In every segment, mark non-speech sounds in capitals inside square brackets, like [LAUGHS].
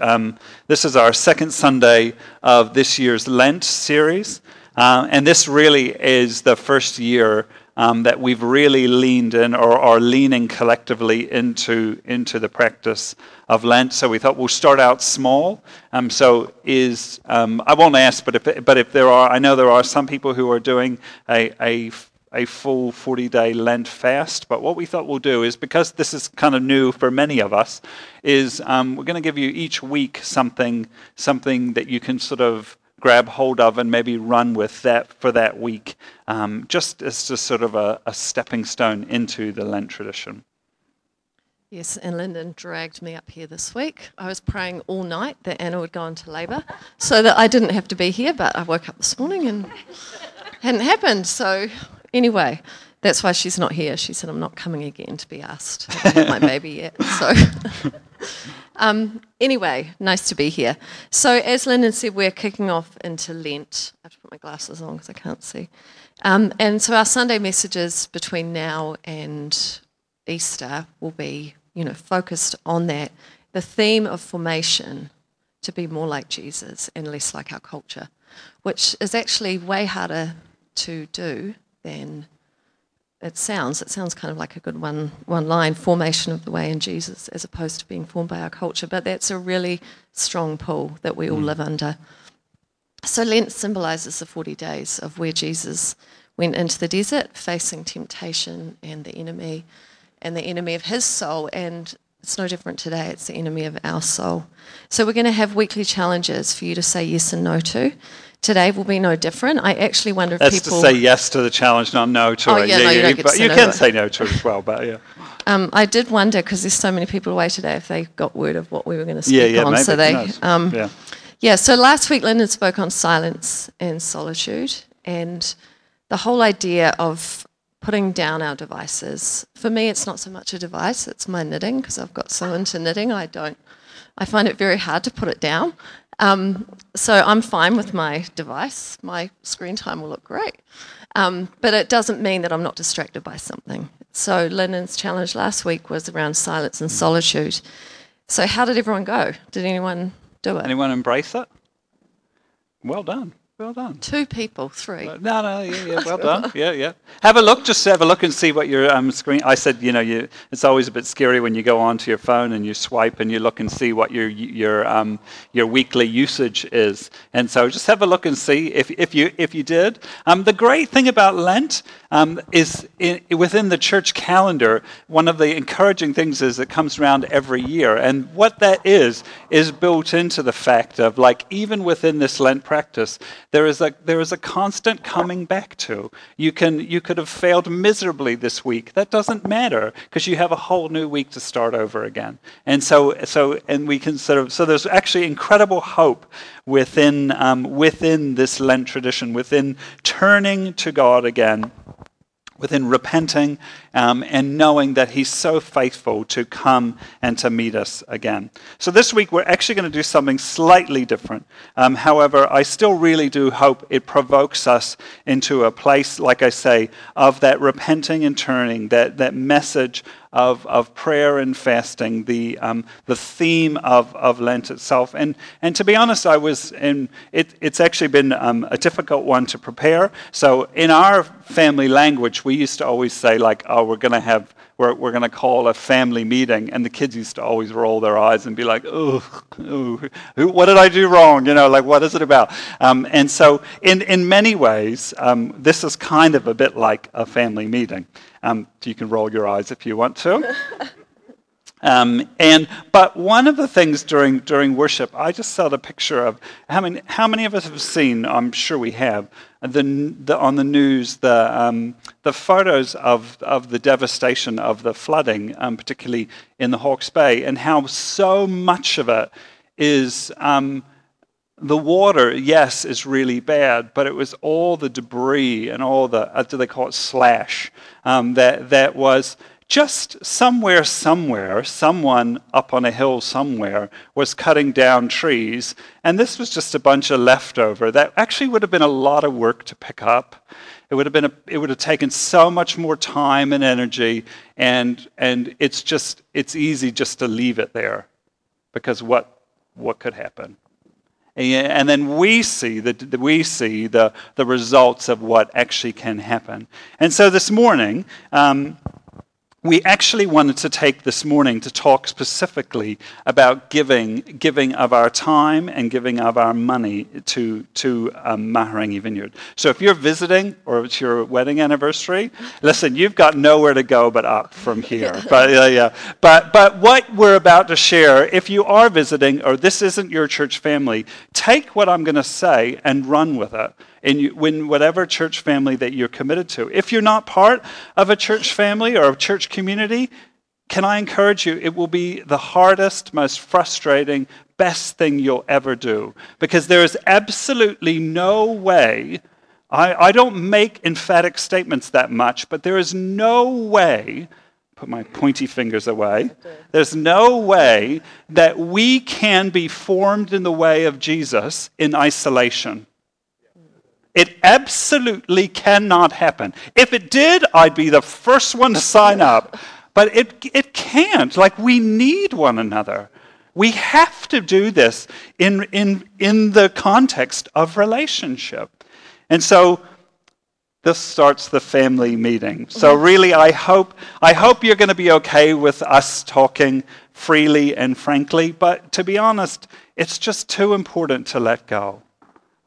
um, this is our second Sunday of this year's Lent series. Uh, and this really is the first year um, that we've really leaned in or are leaning collectively into, into the practice of Lent. So we thought we'll start out small. Um, so is um, I won't ask, but if but if there are, I know there are some people who are doing a, a a full 40 day Lent fast. But what we thought we'll do is, because this is kind of new for many of us, is um, we're going to give you each week something, something that you can sort of grab hold of and maybe run with that for that week, um, just as just sort of a, a stepping stone into the Lent tradition. Yes, and Lyndon dragged me up here this week. I was praying all night that Anna would go into labour so that I didn't have to be here, but I woke up this morning and hadn't happened. So Anyway, that's why she's not here. She said, I'm not coming again to be asked about my baby yet. So, [LAUGHS] um, anyway, nice to be here. So, as Lyndon said, we're kicking off into Lent. I have to put my glasses on because I can't see. Um, and so, our Sunday messages between now and Easter will be, you know, focused on that. The theme of formation to be more like Jesus and less like our culture, which is actually way harder to do then it sounds it sounds kind of like a good one one line formation of the way in Jesus as opposed to being formed by our culture. But that's a really strong pull that we all mm. live under. So Lent symbolizes the 40 days of where Jesus went into the desert facing temptation and the enemy and the enemy of his soul. And it's no different today. It's the enemy of our soul. So we're going to have weekly challenges for you to say yes and no to today will be no different. I actually wonder if That's people. to say yes to the challenge, not no to oh, it. Yeah, yeah, no, you, you, but you can say no to it as well, but yeah. Um, I did wonder because there's so many people away today if they got word of what we were going to speak yeah, yeah, on. Maybe, so they, um, yeah. yeah. So last week, Lyndon spoke on silence and solitude, and the whole idea of putting down our devices. For me, it's not so much a device; it's my knitting because I've got so into knitting. I don't. I find it very hard to put it down. Um, so I'm fine with my device. My screen time will look great. Um, but it doesn't mean that I'm not distracted by something. So Lyndon's challenge last week was around silence and solitude. So how did everyone go? Did anyone do it? Anyone embrace it? Well done. Well done. Two people, three. No, no, yeah, yeah, well [LAUGHS] done. Yeah, yeah. Have a look, just have a look and see what your um, screen. I said, you know, you, it's always a bit scary when you go onto your phone and you swipe and you look and see what your your um, your weekly usage is. And so, just have a look and see if, if you if you did. Um, the great thing about Lent um, is in, within the church calendar. One of the encouraging things is it comes around every year, and what that is is built into the fact of like even within this Lent practice there is a, there is a constant coming back to. You, can, you could have failed miserably this week. That doesn't matter because you have a whole new week to start over again. And so, so and we can sort of, so there's actually incredible hope within, um, within this Lent tradition, within turning to God again within repenting um, and knowing that He's so faithful to come and to meet us again. So this week we're actually going to do something slightly different. Um, however, I still really do hope it provokes us into a place, like I say, of that repenting and turning, that, that message of, of prayer and fasting, the, um, the theme of, of Lent itself. And, and to be honest, I was in, it, it's actually been um, a difficult one to prepare. So in our family language, we used to always say, like, oh, we're going to have we're, we're going to call a family meeting. And the kids used to always roll their eyes and be like, oh, what did I do wrong? You know, like, what is it about? Um, and so, in, in many ways, um, this is kind of a bit like a family meeting. Um, you can roll your eyes if you want to. [LAUGHS] Um, and but one of the things during during worship, I just saw the picture of how many how many of us have seen. I'm sure we have the, the on the news the um, the photos of of the devastation of the flooding, um, particularly in the Hawke's Bay, and how so much of it is. Um, the water, yes, is really bad, but it was all the debris and all the, uh, do they call it slash, um, that, that was just somewhere, somewhere, someone up on a hill somewhere was cutting down trees, and this was just a bunch of leftover that actually would have been a lot of work to pick up. It would have been a, it would have taken so much more time and energy, and and it's just it's easy just to leave it there, because what what could happen. And then we see the, we see the, the results of what actually can happen. And so this morning, um, we actually wanted to take this morning to talk specifically about giving, giving of our time and giving of our money to, to um, Mahurangi Vineyard. So if you're visiting or it's your wedding anniversary, listen, you've got nowhere to go but up from here. [LAUGHS] but, yeah. but, but what we're about to share, if you are visiting or this isn't your church family, take what I'm going to say and run with it in when whatever church family that you're committed to. If you're not part of a church family or a church community, can I encourage you? It will be the hardest, most frustrating, best thing you'll ever do. Because there is absolutely no way, I, I don't make emphatic statements that much, but there is no way put my pointy fingers away. There's no way that we can be formed in the way of Jesus in isolation. It absolutely cannot happen. If it did, I'd be the first one to sign up. But it, it can't. Like, we need one another. We have to do this in, in, in the context of relationship. And so, this starts the family meeting. So mm-hmm. really I hope I hope you're going to be okay with us talking freely and frankly, but to be honest, it's just too important to let go.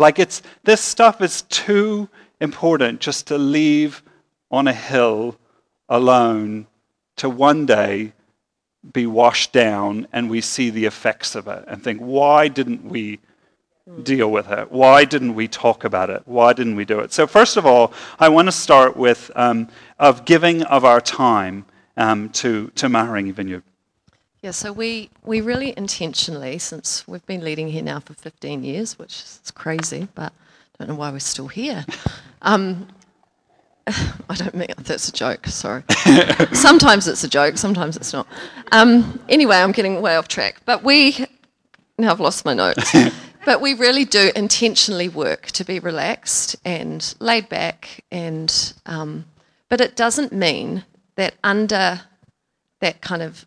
Like it's this stuff is too important just to leave on a hill alone to one day be washed down and we see the effects of it and think, why didn't we deal with it? Why didn't we talk about it? Why didn't we do it? So, first of all, I want to start with um, of giving of our time um, to, to Mahurangi Vineyard. Yeah, so we, we really intentionally, since we've been leading here now for 15 years, which is crazy, but I don't know why we're still here. [LAUGHS] Um, [LAUGHS] I don't mean that's a joke, sorry. [LAUGHS] sometimes it's a joke, sometimes it's not. Um, anyway, I'm getting way off track. But we, now I've lost my notes, but we really do intentionally work to be relaxed and laid back, and, um, but it doesn't mean that under that kind of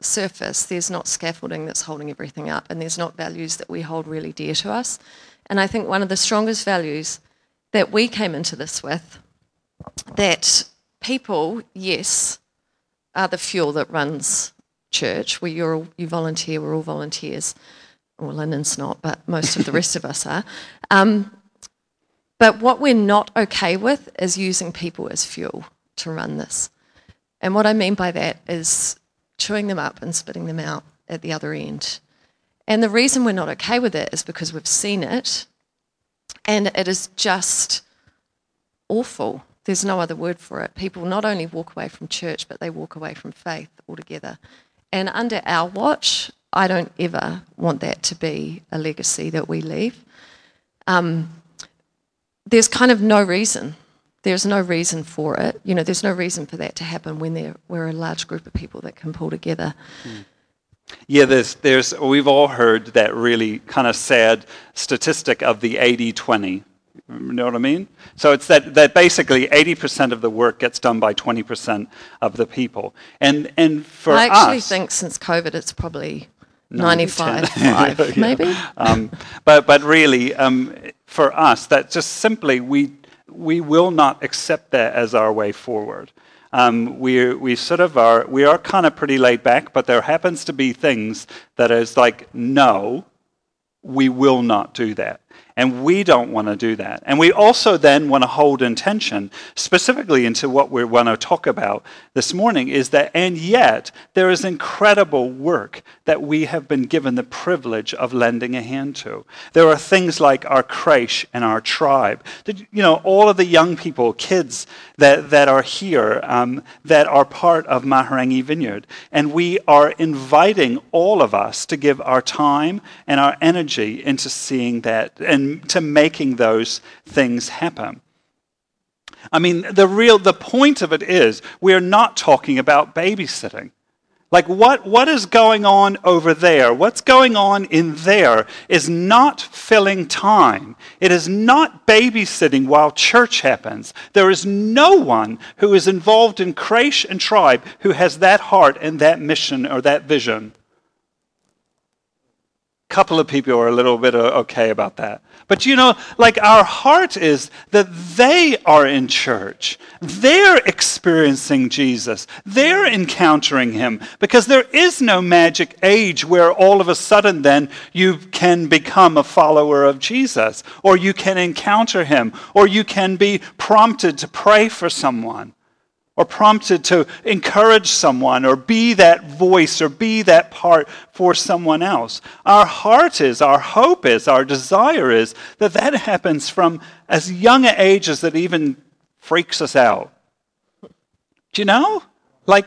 surface, there's not scaffolding that's holding everything up, and there's not values that we hold really dear to us. And I think one of the strongest values that we came into this with that people, yes, are the fuel that runs church. We all, you volunteer, we're all volunteers. Well, Lyndon's not, but most of the rest of us are. Um, but what we're not okay with is using people as fuel to run this. And what I mean by that is chewing them up and spitting them out at the other end. And the reason we're not okay with it is because we've seen it and it is just awful. There's no other word for it. People not only walk away from church, but they walk away from faith altogether. And under our watch, I don't ever want that to be a legacy that we leave. Um, there's kind of no reason there's no reason for it. You know, there's no reason for that to happen when there we're a large group of people that can pull together. Mm. Yeah, there's, there's, we've all heard that really kind of sad statistic of the 80 20. You know what I mean? So it's that, that basically 80% of the work gets done by 20% of the people. And, and for I actually us, think since COVID, it's probably 95, [LAUGHS] 5, maybe. Um, but, but really, um, for us, that just simply, we, we will not accept that as our way forward. Um, we, we sort of are, we are kind of pretty laid back, but there happens to be things that is like, no, we will not do that. And we don't want to do that. And we also then want to hold intention specifically into what we want to talk about this morning is that, and yet, there is incredible work that we have been given the privilege of lending a hand to. There are things like our creche and our tribe. You know, all of the young people, kids that, that are here um, that are part of Mahurangi Vineyard. And we are inviting all of us to give our time and our energy into seeing that and to making those things happen. I mean, the real the point of it is we're not talking about babysitting. Like what, what is going on over there? What's going on in there is not filling time. It is not babysitting while church happens. There is no one who is involved in creche and tribe who has that heart and that mission or that vision. Couple of people are a little bit uh, okay about that. But you know, like our heart is that they are in church. They're experiencing Jesus. They're encountering him because there is no magic age where all of a sudden then you can become a follower of Jesus or you can encounter him or you can be prompted to pray for someone or prompted to encourage someone or be that voice or be that part for someone else. Our heart is, our hope is, our desire is that that happens from as young an age as it even freaks us out. Do you know? Like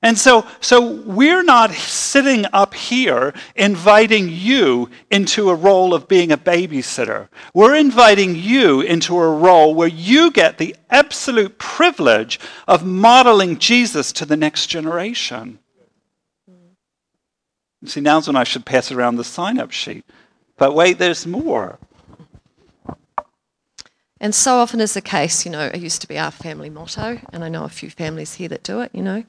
and so, so we're not sitting up here inviting you into a role of being a babysitter. We're inviting you into a role where you get the absolute privilege of modeling Jesus to the next generation. See, now's when I should pass around the sign up sheet. But wait, there's more. And so often is the case, you know, it used to be our family motto, and I know a few families here that do it, you know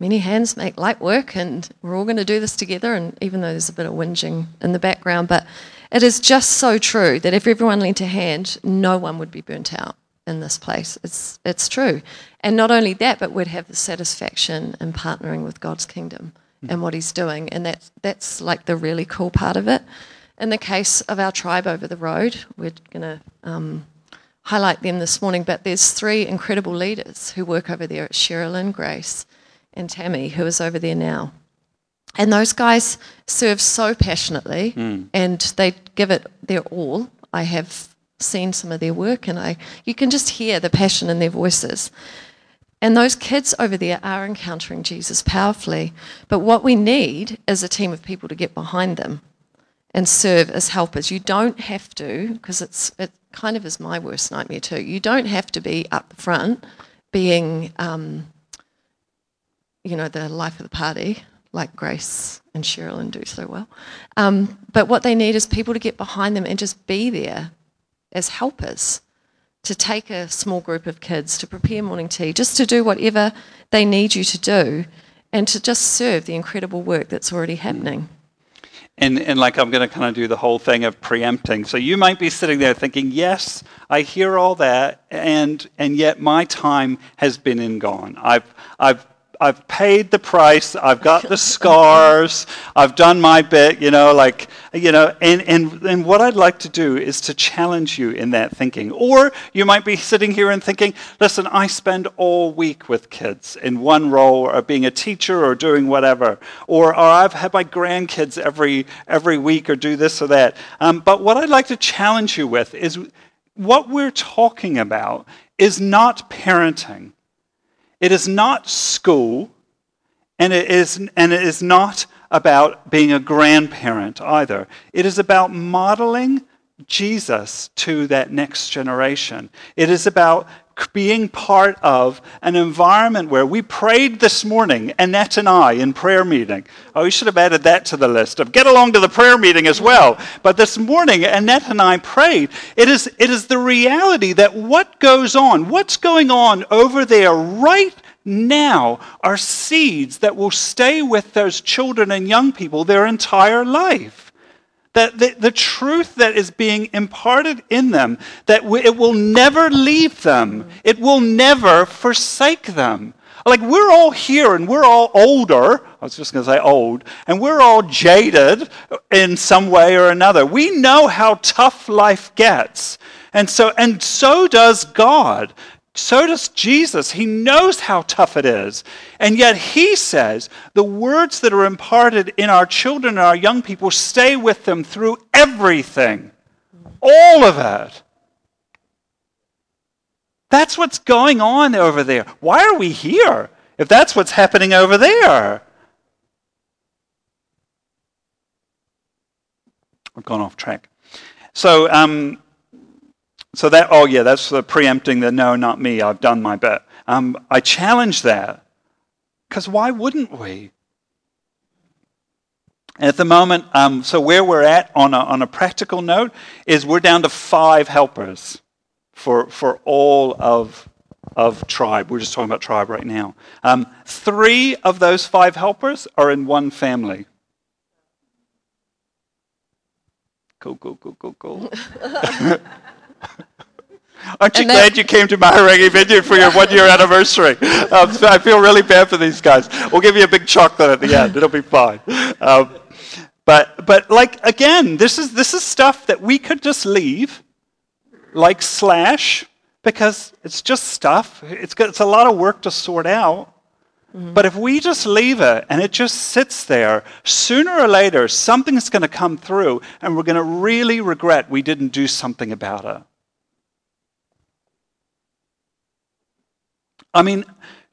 many hands make light work, and we're all going to do this together. And even though there's a bit of whinging in the background, but it is just so true that if everyone lent a hand, no one would be burnt out in this place. It's it's true, and not only that, but we'd have the satisfaction in partnering with God's kingdom mm. and what He's doing, and that's that's like the really cool part of it. In the case of our tribe over the road, we're going to. Um, highlight them this morning, but there's three incredible leaders who work over there at Sherilyn Grace, and Tammy, who is over there now. And those guys serve so passionately mm. and they give it their all. I have seen some of their work and I you can just hear the passion in their voices. And those kids over there are encountering Jesus powerfully. But what we need is a team of people to get behind them and serve as helpers. You don't have to, because it's it kind of is my worst nightmare too. You don't have to be up front being um, you know, the life of the party, like Grace and Sherilyn do so well. Um, but what they need is people to get behind them and just be there as helpers, to take a small group of kids, to prepare morning tea, just to do whatever they need you to do, and to just serve the incredible work that's already happening. And, and like I'm going to kind of do the whole thing of preempting. So you might be sitting there thinking, yes, I hear all that, and and yet my time has been and gone. I've I've I've paid the price. I've got the scars. I've done my bit, you know, like, you know, and, and, and what I'd like to do is to challenge you in that thinking. Or you might be sitting here and thinking, listen, I spend all week with kids in one role or being a teacher or doing whatever. Or, or I've had my grandkids every, every week or do this or that. Um, but what I'd like to challenge you with is what we're talking about is not parenting. It is not school, and it is, and it is not about being a grandparent either. It is about modeling Jesus to that next generation. It is about being part of an environment where we prayed this morning, Annette and I, in prayer meeting. Oh, we should have added that to the list of get along to the prayer meeting as well. But this morning, Annette and I prayed. It is, it is the reality that what goes on, what's going on over there right now are seeds that will stay with those children and young people their entire life. That the, the truth that is being imparted in them, that it will never leave them, it will never forsake them. Like we're all here and we're all older. I was just going to say old. And we're all jaded in some way or another. We know how tough life gets. And so, and so does God. So does Jesus. He knows how tough it is. And yet he says the words that are imparted in our children and our young people stay with them through everything. All of it. That's what's going on over there. Why are we here if that's what's happening over there? I've gone off track. So, um, so that, oh yeah, that's the preempting the no, not me, I've done my bit. Um, I challenge that because why wouldn't we? At the moment, um, so where we're at on a, on a practical note is we're down to five helpers for, for all of, of tribe. We're just talking about tribe right now. Um, three of those five helpers are in one family. Cool, cool, cool, cool, cool. [LAUGHS] Aren't you glad you came to my Mahurangi Vineyard for your one year [LAUGHS] anniversary? Um, so I feel really bad for these guys. We'll give you a big chocolate at the end. It'll be fine. Um, but, but like, again, this is, this is stuff that we could just leave, like Slash, because it's just stuff. It's, it's a lot of work to sort out. Mm-hmm. But if we just leave it and it just sits there, sooner or later something's going to come through and we're going to really regret we didn't do something about it. I mean,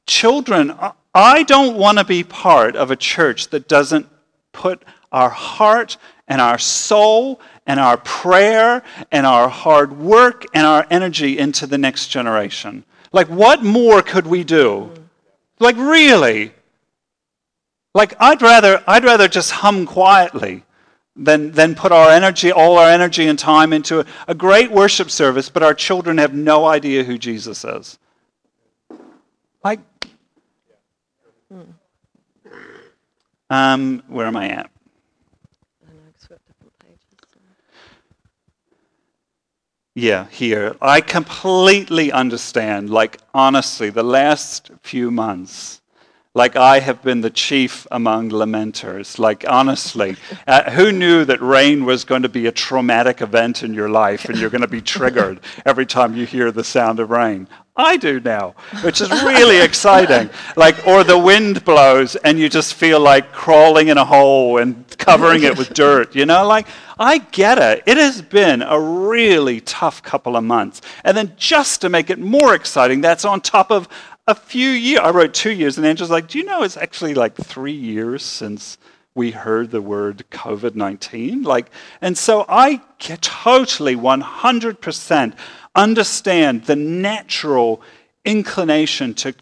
children, I don't want to be part of a church that doesn't put our heart and our soul and our prayer and our hard work and our energy into the next generation. Like, what more could we do? Like, really? Like, I'd rather, I'd rather just hum quietly than, than put our energy, all our energy and time into a, a great worship service, but our children have no idea who Jesus is. Like, um, where am I at? Yeah, here. I completely understand. Like, honestly, the last few months, like I have been the chief among lamenters. Like, honestly, uh, who knew that rain was going to be a traumatic event in your life and you're going to be triggered every time you hear the sound of rain? I do now, which is really exciting. Like, or the wind blows and you just feel like crawling in a hole and covering it with dirt, you know? Like, I get it. It has been a really tough couple of months. And then just to make it more exciting, that's on top of a few years. I wrote two years, and Angela's like, Do you know it's actually like three years since we heard the word COVID 19? Like, and so I totally 100% understand the natural inclination to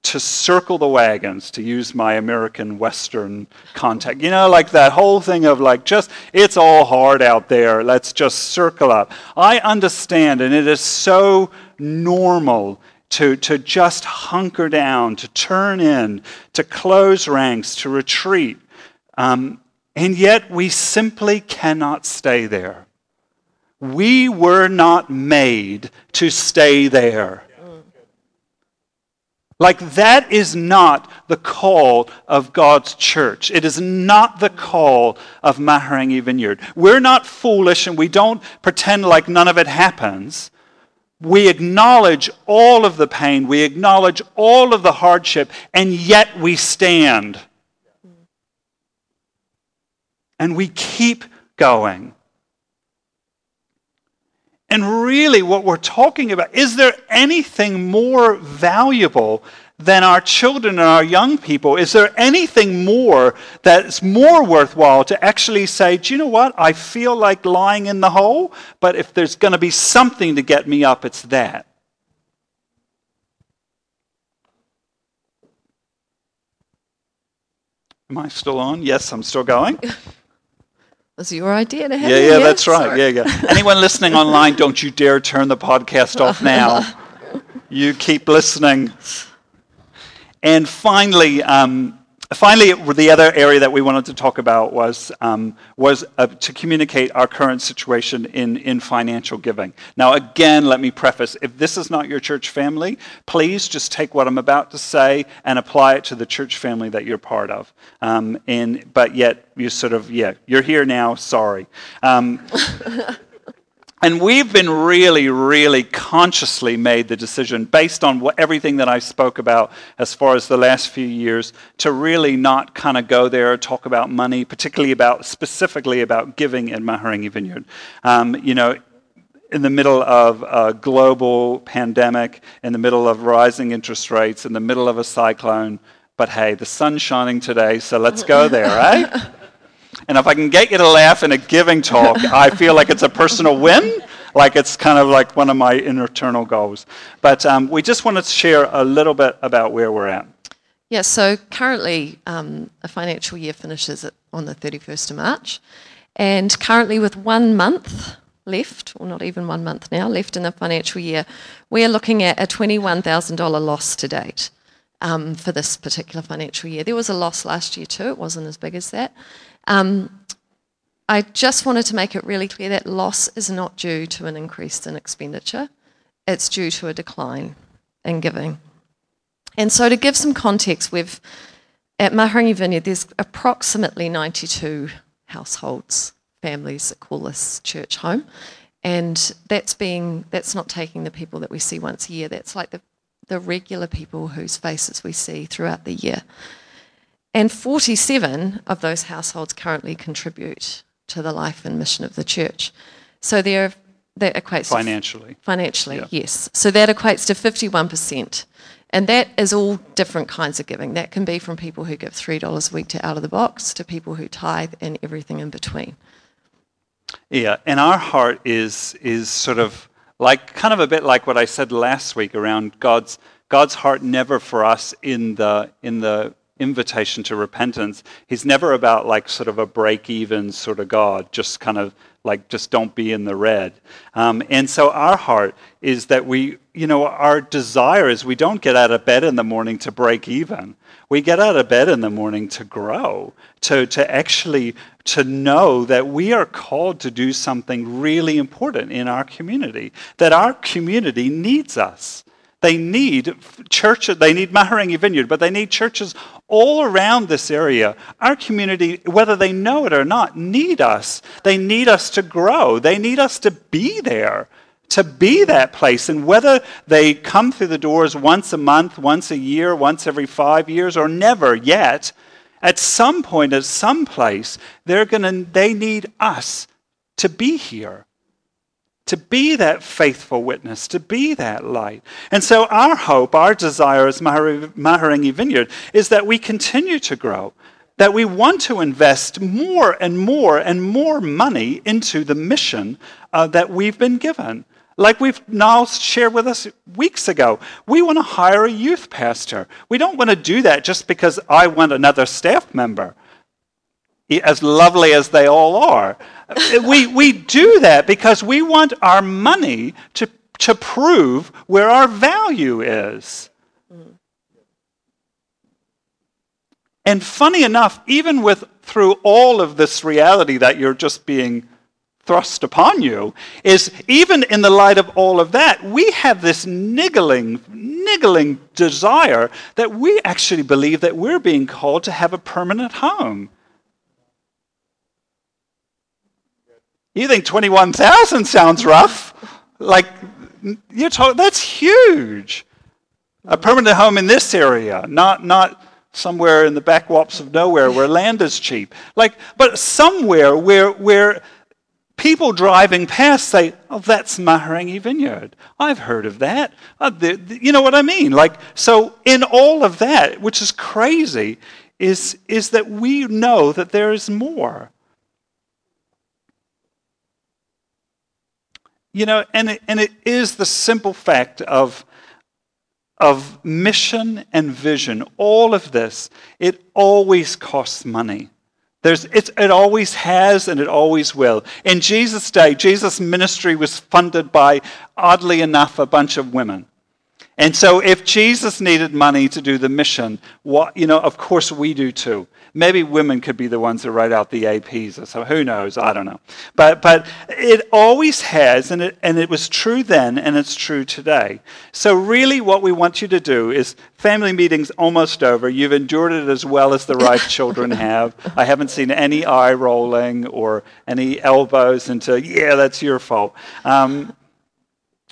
to circle the wagons, to use my American Western contact. You know, like that whole thing of like, just, it's all hard out there, let's just circle up. I understand, and it is so normal to, to just hunker down, to turn in, to close ranks, to retreat. Um, and yet we simply cannot stay there. We were not made to stay there. Like, that is not the call of God's church. It is not the call of Mahurangi Vineyard. We're not foolish and we don't pretend like none of it happens we acknowledge all of the pain, we acknowledge all of the hardship, and yet we stand. And we keep going. And really, what we're talking about is there anything more valuable than our children and our young people? Is there anything more that's more worthwhile to actually say, do you know what? I feel like lying in the hole, but if there's going to be something to get me up, it's that. Am I still on? Yes, I'm still going. [LAUGHS] Was your idea to have Yeah, yeah, that's right. Sorry. Yeah, yeah. Anyone listening online, don't you dare turn the podcast off [LAUGHS] now. [LAUGHS] you keep listening. And finally, um, finally, the other area that we wanted to talk about was, um, was uh, to communicate our current situation in, in financial giving. Now, again, let me preface if this is not your church family, please just take what I'm about to say and apply it to the church family that you're part of. Um, and, but yet, you sort of, yeah, you're here now, sorry. [LAUGHS] And we've been really, really consciously made the decision, based on what, everything that I spoke about as far as the last few years, to really not kind of go there, talk about money, particularly about specifically about giving in Mahurangi Vineyard. Um, you know, in the middle of a global pandemic, in the middle of rising interest rates, in the middle of a cyclone. But hey, the sun's shining today, so let's go there, right? [LAUGHS] And if I can get you to laugh in a giving talk, [LAUGHS] I feel like it's a personal win. Like it's kind of like one of my internal goals. But um, we just wanted to share a little bit about where we're at. Yeah, so currently um, a financial year finishes on the 31st of March. And currently, with one month left, or not even one month now, left in the financial year, we're looking at a $21,000 loss to date um, for this particular financial year. There was a loss last year too, it wasn't as big as that. Um, I just wanted to make it really clear that loss is not due to an increase in expenditure, it's due to a decline in giving. And so, to give some context, we've at Mahurangi Vineyard, there's approximately 92 households, families that call this church home. And that's being that's not taking the people that we see once a year. That's like the, the regular people whose faces we see throughout the year. And 47 of those households currently contribute to the life and mission of the church. So there that equates financially. To, financially, yeah. yes. So that equates to 51%. And that is all different kinds of giving. That can be from people who give $3 a week to out of the box to people who tithe and everything in between. Yeah, and our heart is is sort of like kind of a bit like what I said last week around God's God's heart never for us in the in the invitation to repentance. He's never about like sort of a break even sort of God, just kind of like just don't be in the red. Um, and so our heart is that we, you know, our desire is we don't get out of bed in the morning to break even. We get out of bed in the morning to grow, to, to actually to know that we are called to do something really important in our community, that our community needs us. They need churches, they need Mahurangi Vineyard, but they need churches all around this area. Our community, whether they know it or not, need us. They need us to grow. They need us to be there, to be that place. And whether they come through the doors once a month, once a year, once every five years, or never yet, at some point, at some place, they're gonna, they need us to be here to be that faithful witness, to be that light. And so, our hope, our desire as Mahurangi Vineyard is that we continue to grow, that we want to invest more and more and more money into the mission uh, that we've been given. Like we've now shared with us weeks ago, we want to hire a youth pastor. We don't want to do that just because I want another staff member, as lovely as they all are we, we do that because we want our money to, to prove where our value is. And funny enough, even with through all of this reality that you're just being thrust upon you, is even in the light of all of that, we have this niggling, niggling desire that we actually believe that we're being called to have a permanent home. You think 21,000 sounds rough? Like, you're talking, that's huge. A permanent home in this area, not, not somewhere in the backwops of nowhere where land is cheap. Like, but somewhere where, where people driving past say, oh, that's Mahurangi Vineyard. I've heard of that. Uh, the, the, you know what I mean? Like, so in all of that, which is crazy, is, is that we know that there is more. You know, and it, and it is the simple fact of, of mission and vision, all of this, it always costs money. There's, it, it always has and it always will. In Jesus' day, Jesus' ministry was funded by, oddly enough, a bunch of women. And so if Jesus needed money to do the mission, what, you know, of course we do too. Maybe women could be the ones that write out the APs, or so who knows? I don't know. But, but it always has, and it, and it was true then, and it's true today. So, really, what we want you to do is family meeting's almost over. You've endured it as well as the right [LAUGHS] children have. I haven't seen any eye rolling or any elbows into, yeah, that's your fault. Um,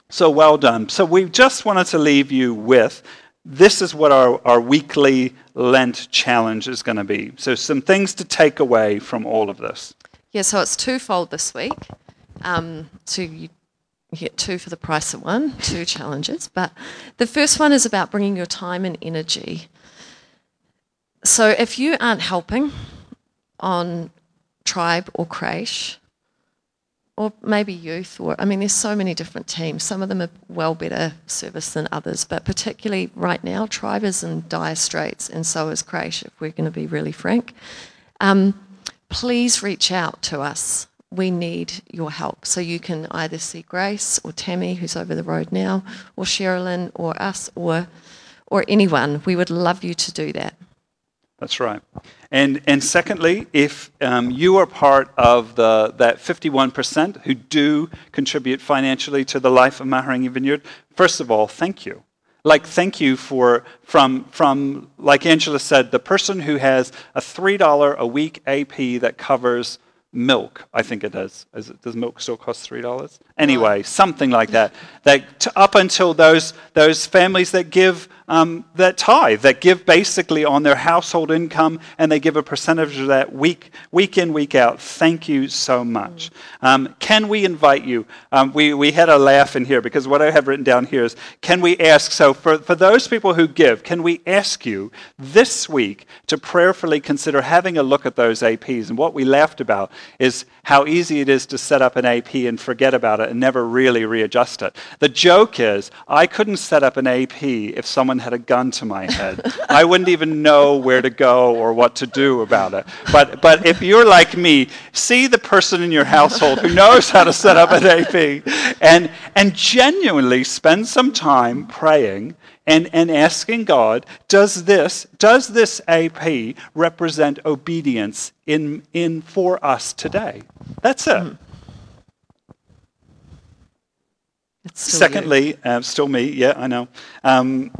so, well done. So, we just wanted to leave you with this is what our, our weekly Lent challenge is going to be. So, some things to take away from all of this. Yeah, so it's twofold this week. Um, so, you get two for the price of one, two challenges. But the first one is about bringing your time and energy. So, if you aren't helping on Tribe or Creche, or maybe youth, or I mean, there's so many different teams. Some of them are well better service than others, but particularly right now, Tribe is in dire straits, and so is Creche, if we're going to be really frank. Um, please reach out to us. We need your help. So you can either see Grace or Tammy, who's over the road now, or Sherilyn, or us, or or anyone. We would love you to do that. That's right. And, and secondly, if um, you are part of the, that 51% who do contribute financially to the life of Mahurangi Vineyard, first of all, thank you. Like, thank you for, from, from, like Angela said, the person who has a $3 a week AP that covers milk, I think it does. It, does milk still cost $3? Anyway, something like that. that to, up until those, those families that give um, that tithe, that give basically on their household income, and they give a percentage of that week, week in, week out. Thank you so much. Um, can we invite you? Um, we, we had a laugh in here because what I have written down here is can we ask, so for, for those people who give, can we ask you this week to prayerfully consider having a look at those APs? And what we laughed about is how easy it is to set up an AP and forget about it and never really readjust it. The joke is, I couldn't set up an AP if someone had a gun to my head. I wouldn't even know where to go or what to do about it. But, but if you're like me, see the person in your household who knows how to set up an AP and, and genuinely spend some time praying and, and asking God, does this, does this AP represent obedience in, in for us today? That's it. Mm. Secondly, uh, still me, yeah, I know. Um,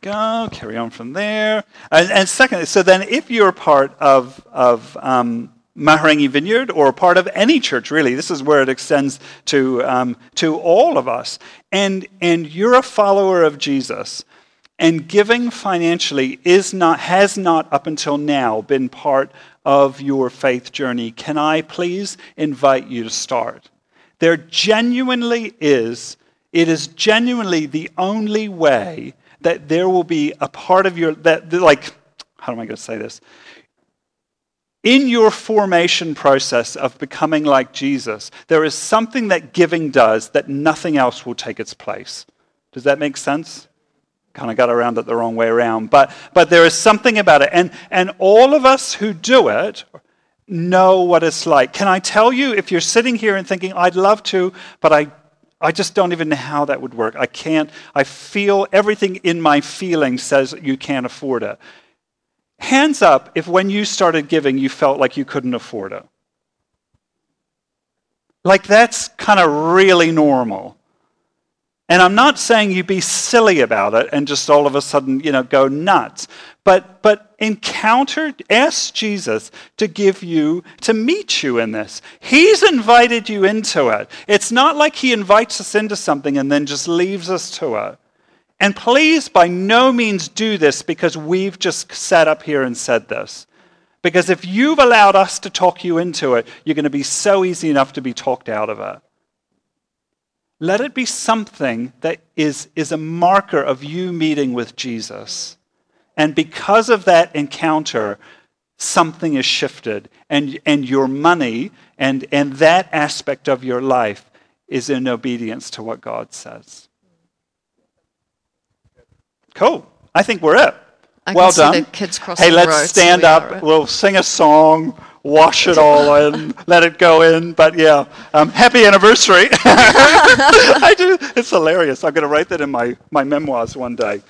go, carry on from there. And, and secondly, so then if you're part of, of um, Mahurangi Vineyard or part of any church, really. This is where it extends to, um, to all of us. And, and you're a follower of Jesus. And giving financially is not, has not up until now been part of your faith journey. Can I please invite you to start? There genuinely is, it is genuinely the only way that there will be a part of your, that, like, how am I going to say this? in your formation process of becoming like Jesus, there is something that giving does that nothing else will take its place. Does that make sense? Kind of got around it the wrong way around. But, but there is something about it. And, and all of us who do it know what it's like. Can I tell you, if you're sitting here and thinking, I'd love to, but I, I just don't even know how that would work. I can't, I feel everything in my feeling says you can't afford it. Hands up if when you started giving, you felt like you couldn't afford it. Like that's kind of really normal. And I'm not saying you be silly about it and just all of a sudden, you know, go nuts. But but encounter, ask Jesus to give you, to meet you in this. He's invited you into it. It's not like he invites us into something and then just leaves us to it. And please, by no means do this because we've just sat up here and said this. Because if you've allowed us to talk you into it, you're going to be so easy enough to be talked out of it. Let it be something that is, is a marker of you meeting with Jesus. And because of that encounter, something is shifted, and, and your money and, and that aspect of your life is in obedience to what God says. Cool. I think we're it. I well done. hey, let's stand so up. We'll sing a song, wash it all in, let it go in. But yeah, um, happy anniversary. [LAUGHS] I do. It's hilarious. I'm going to write that in my, my memoirs one day.